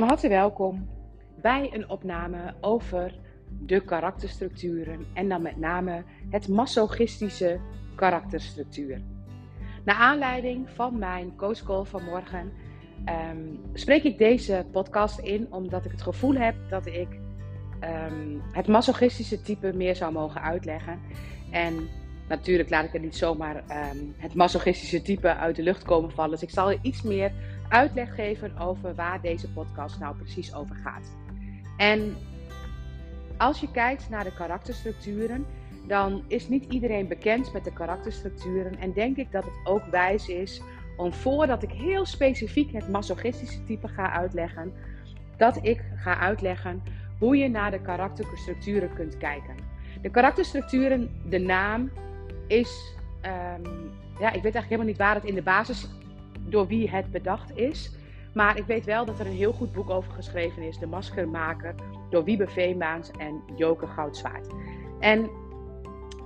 Van harte welkom bij een opname over de karakterstructuren en dan met name het masochistische karakterstructuur. Naar aanleiding van mijn coachcall van morgen ehm, spreek ik deze podcast in omdat ik het gevoel heb dat ik ehm, het masochistische type meer zou mogen uitleggen. En natuurlijk laat ik er niet zomaar um, het masochistische type uit de lucht komen vallen. Dus ik zal er iets meer uitleg geven over waar deze podcast nou precies over gaat. En als je kijkt naar de karakterstructuren, dan is niet iedereen bekend met de karakterstructuren. En denk ik dat het ook wijs is om voordat ik heel specifiek het masochistische type ga uitleggen, dat ik ga uitleggen hoe je naar de karakterstructuren kunt kijken. De karakterstructuren, de naam is, um, ja, ik weet eigenlijk helemaal niet waar het in de basis door wie het bedacht is. Maar ik weet wel dat er een heel goed boek over geschreven is, De Maskermaker, door Wiebe Veenbaans en Joke Goudzwaard. En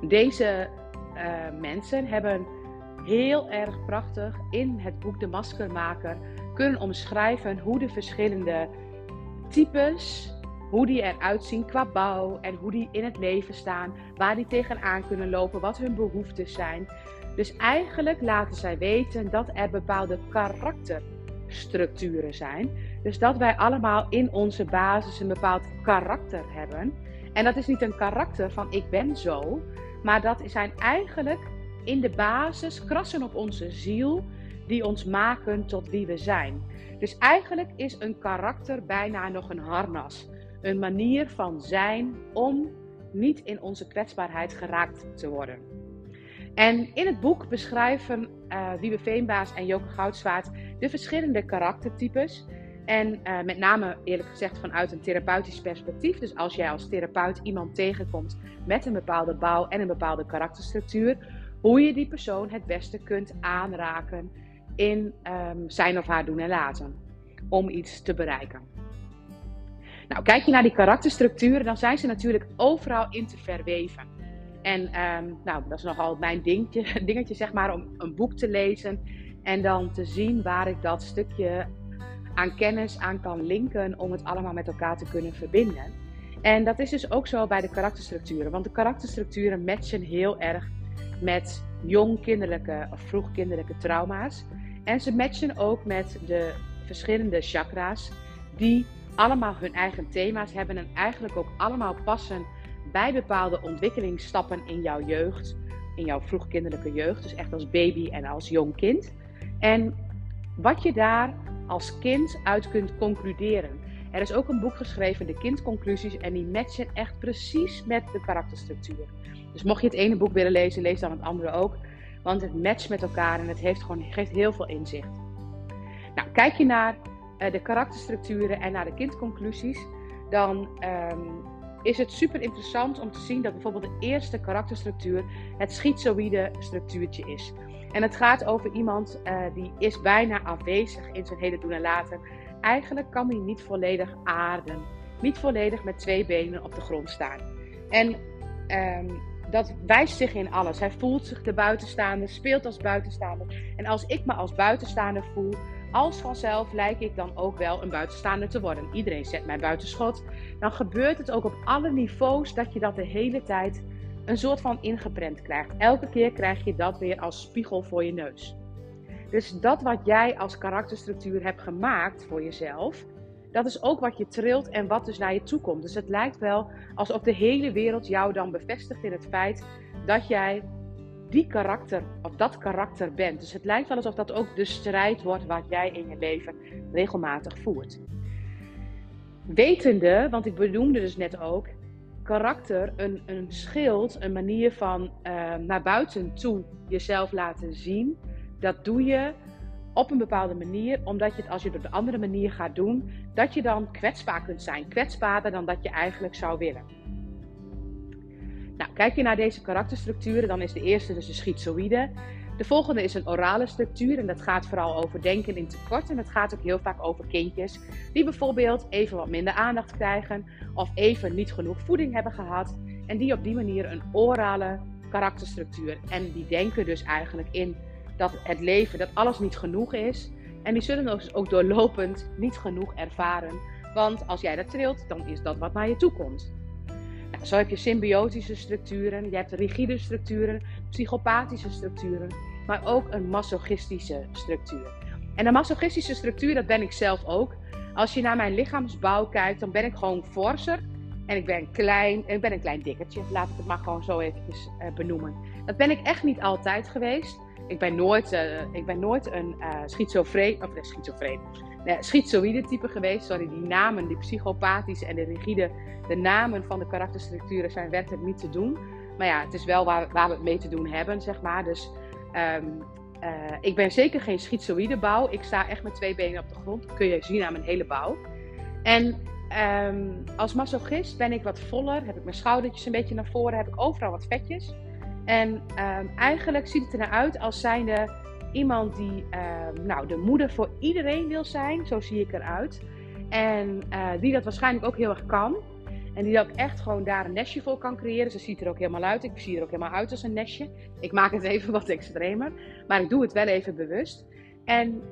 deze uh, mensen hebben heel erg prachtig in het boek De Maskermaker kunnen omschrijven hoe de verschillende types, hoe die eruit zien qua bouw en hoe die in het leven staan, waar die tegenaan kunnen lopen, wat hun behoeftes zijn. Dus eigenlijk laten zij weten dat er bepaalde karakterstructuren zijn. Dus dat wij allemaal in onze basis een bepaald karakter hebben. En dat is niet een karakter van ik ben zo, maar dat zijn eigenlijk in de basis krassen op onze ziel die ons maken tot wie we zijn. Dus eigenlijk is een karakter bijna nog een harnas. Een manier van zijn om niet in onze kwetsbaarheid geraakt te worden. En in het boek beschrijven uh, Wiebe Veenbaas en Joke Goudzwaard de verschillende karaktertypes. En uh, met name eerlijk gezegd vanuit een therapeutisch perspectief. Dus als jij als therapeut iemand tegenkomt met een bepaalde bouw en een bepaalde karakterstructuur, hoe je die persoon het beste kunt aanraken in um, zijn of haar doen en laten. Om iets te bereiken. Nou, kijk je naar die karakterstructuren, dan zijn ze natuurlijk overal in te verweven. En um, nou, dat is nogal mijn dingetje, dingetje, zeg maar, om een boek te lezen en dan te zien waar ik dat stukje aan kennis aan kan linken om het allemaal met elkaar te kunnen verbinden. En dat is dus ook zo bij de karakterstructuren, want de karakterstructuren matchen heel erg met jong kinderlijke of vroeg kinderlijke trauma's. En ze matchen ook met de verschillende chakra's, die allemaal hun eigen thema's hebben en eigenlijk ook allemaal passen bij bepaalde ontwikkelingsstappen in jouw jeugd, in jouw vroegkinderlijke jeugd, dus echt als baby en als jong kind. En wat je daar als kind uit kunt concluderen. Er is ook een boek geschreven, De Kindconclusies, en die matchen echt precies met de karakterstructuur. Dus mocht je het ene boek willen lezen, lees dan het andere ook. Want het matcht met elkaar en het heeft gewoon, geeft heel veel inzicht. Nou, kijk je naar uh, de karakterstructuren en naar de kindconclusies, dan um, is het super interessant om te zien dat bijvoorbeeld de eerste karakterstructuur het schizoïde structuurtje is. En het gaat over iemand uh, die is bijna afwezig in zijn hele doen en laten. Eigenlijk kan hij niet volledig aarden. Niet volledig met twee benen op de grond staan. En um, dat wijst zich in alles. Hij voelt zich de buitenstaander, speelt als buitenstaander. En als ik me als buitenstaander voel, als vanzelf lijk ik dan ook wel een buitenstaander te worden. Iedereen zet mij buitenschot. Dan gebeurt het ook op alle niveaus dat je dat de hele tijd een soort van ingeprent krijgt. Elke keer krijg je dat weer als spiegel voor je neus. Dus dat wat jij als karakterstructuur hebt gemaakt voor jezelf, dat is ook wat je trilt en wat dus naar je toe komt. Dus het lijkt wel alsof de hele wereld jou dan bevestigt in het feit dat jij die karakter of dat karakter bent. Dus het lijkt wel alsof dat ook de strijd wordt wat jij in je leven regelmatig voert. Wetende, want ik benoemde dus net ook, karakter een, een schild, een manier van uh, naar buiten toe jezelf laten zien. Dat doe je op een bepaalde manier, omdat je het als je het op een andere manier gaat doen, dat je dan kwetsbaar kunt zijn. Kwetsbaarder dan dat je eigenlijk zou willen. Nou, kijk je naar deze karakterstructuren, dan is de eerste dus de schizoïde. De volgende is een orale structuur en dat gaat vooral over denken in tekort. En dat gaat ook heel vaak over kindjes die bijvoorbeeld even wat minder aandacht krijgen of even niet genoeg voeding hebben gehad. En die op die manier een orale karakterstructuur. En die denken dus eigenlijk in dat het leven, dat alles niet genoeg is. En die zullen dus ook doorlopend niet genoeg ervaren. Want als jij dat trilt, dan is dat wat naar je toe komt. Zo heb je symbiotische structuren, je hebt rigide structuren, psychopathische structuren, maar ook een masochistische structuur. En de masochistische structuur, dat ben ik zelf ook. Als je naar mijn lichaamsbouw kijkt, dan ben ik gewoon forser. En ik ben klein, ik ben een klein dikkertje, laat ik het maar gewoon zo eventjes uh, benoemen. Dat ben ik echt niet altijd geweest. Ik ben nooit, uh, ik ben nooit een uh, schizofreen, of nee, schizofreen, nee, schizoïde type geweest. Sorry, die namen, die psychopathische en de rigide, de namen van de karakterstructuren zijn werkelijk niet te doen. Maar ja, het is wel waar, waar we het mee te doen hebben, zeg maar. Dus um, uh, ik ben zeker geen schizoïde bouw. Ik sta echt met twee benen op de grond. Kun je zien aan mijn hele bouw. En um, als masochist ben ik wat voller. Heb ik mijn schoudertjes een beetje naar voren. Heb ik overal wat vetjes. En um, eigenlijk ziet het er naar uit als zijnde iemand die nou, de moeder voor iedereen wil zijn. Zo zie ik eruit. En uh, die dat waarschijnlijk ook heel erg kan. En die ook echt gewoon daar een nestje voor kan creëren. Ze ziet er ook helemaal uit. Ik zie er ook helemaal uit als een nestje. Ik maak het even wat extremer. Maar ik doe het wel even bewust. En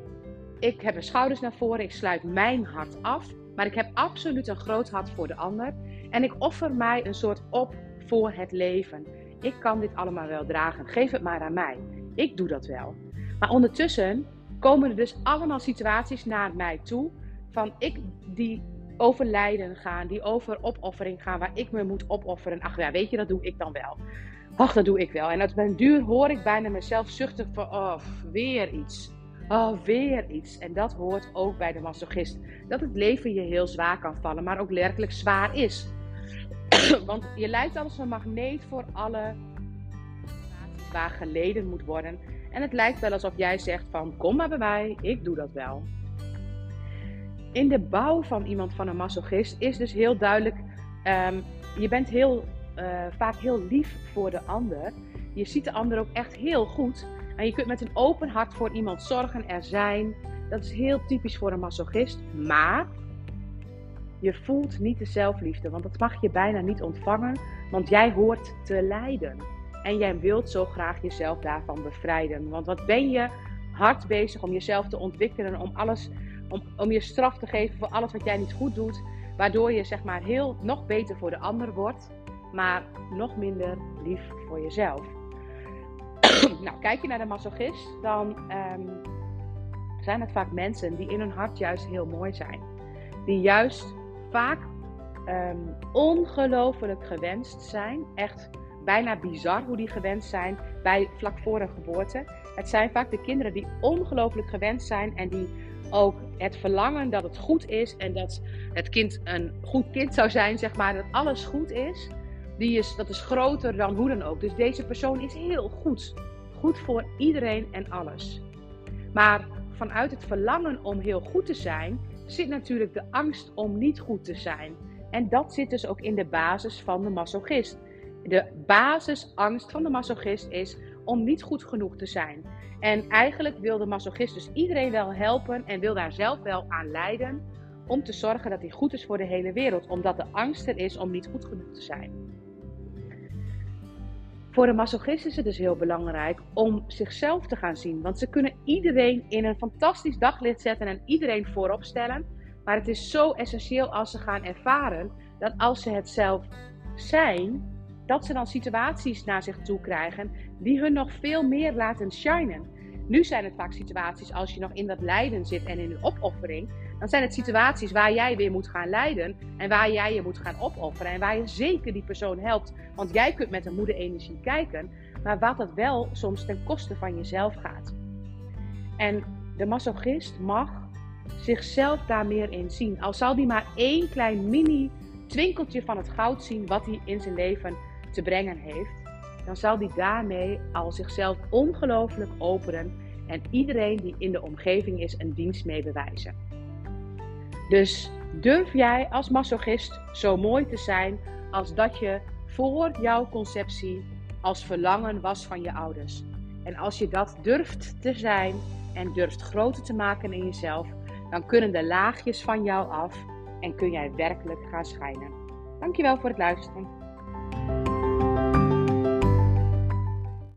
ik heb mijn schouders naar voren. Ik sluit mijn hart af. Maar ik heb absoluut een groot hart voor de ander. En ik offer mij een soort op voor het leven. Ik kan dit allemaal wel dragen. Geef het maar aan mij. Ik doe dat wel. Maar ondertussen komen er dus allemaal situaties naar mij toe. Van ik die over lijden gaan, die over opoffering gaan, waar ik me moet opofferen. Ach ja, weet je, dat doe ik dan wel. Ach, dat doe ik wel. En op een duur hoor ik bijna mezelf zuchten van, oh, weer iets. Oh, weer iets. En dat hoort ook bij de masochist. Dat het leven je heel zwaar kan vallen, maar ook werkelijk zwaar is. Want je lijkt als een magneet voor alle waar geleden moet worden. En het lijkt wel alsof jij zegt van, kom maar bij mij, ik doe dat wel in de bouw van iemand van een masochist is dus heel duidelijk: um, je bent heel, uh, vaak heel lief voor de ander. Je ziet de ander ook echt heel goed. En je kunt met een open hart voor iemand zorgen, er zijn. Dat is heel typisch voor een masochist. Maar je voelt niet de zelfliefde, want dat mag je bijna niet ontvangen, want jij hoort te lijden. En jij wilt zo graag jezelf daarvan bevrijden. Want wat ben je hard bezig om jezelf te ontwikkelen, om alles om, om je straf te geven voor alles wat jij niet goed doet. Waardoor je zeg maar heel nog beter voor de ander wordt, maar nog minder lief voor jezelf. nou, kijk je naar de masochist, dan um, zijn het vaak mensen die in hun hart juist heel mooi zijn. Die juist vaak um, ongelooflijk gewenst zijn. Echt bijna bizar hoe die gewenst zijn bij vlak voor een geboorte. Het zijn vaak de kinderen die ongelooflijk gewenst zijn en die ook het verlangen dat het goed is en dat het kind een goed kind zou zijn, zeg maar, dat alles goed is, die is, dat is groter dan hoe dan ook. Dus deze persoon is heel goed. Goed voor iedereen en alles. Maar vanuit het verlangen om heel goed te zijn, zit natuurlijk de angst om niet goed te zijn. En dat zit dus ook in de basis van de masochist. De basisangst van de masochist is om niet goed genoeg te zijn. En eigenlijk wil de masochist dus iedereen wel helpen en wil daar zelf wel aan leiden om te zorgen dat hij goed is voor de hele wereld, omdat de angst er is om niet goed genoeg te zijn. Voor de masochist is het dus heel belangrijk om zichzelf te gaan zien, want ze kunnen iedereen in een fantastisch daglicht zetten en iedereen voorop stellen. Maar het is zo essentieel als ze gaan ervaren dat als ze het zelf zijn, dat ze dan situaties naar zich toe krijgen die hun nog veel meer laten shinen. Nu zijn het vaak situaties als je nog in dat lijden zit en in een opoffering. Dan zijn het situaties waar jij weer moet gaan lijden en waar jij je moet gaan opofferen. En waar je zeker die persoon helpt. Want jij kunt met een moede energie kijken, maar wat dat wel soms ten koste van jezelf gaat. En de masochist mag zichzelf daar meer in zien. Al zal die maar één klein mini twinkeltje van het goud zien wat hij in zijn leven te brengen heeft, dan zal die daarmee al zichzelf ongelooflijk openen en iedereen die in de omgeving is een dienst mee bewijzen. Dus durf jij als masochist zo mooi te zijn als dat je voor jouw conceptie als verlangen was van je ouders. En als je dat durft te zijn en durft groter te maken in jezelf, dan kunnen de laagjes van jou af en kun jij werkelijk gaan schijnen. Dankjewel voor het luisteren.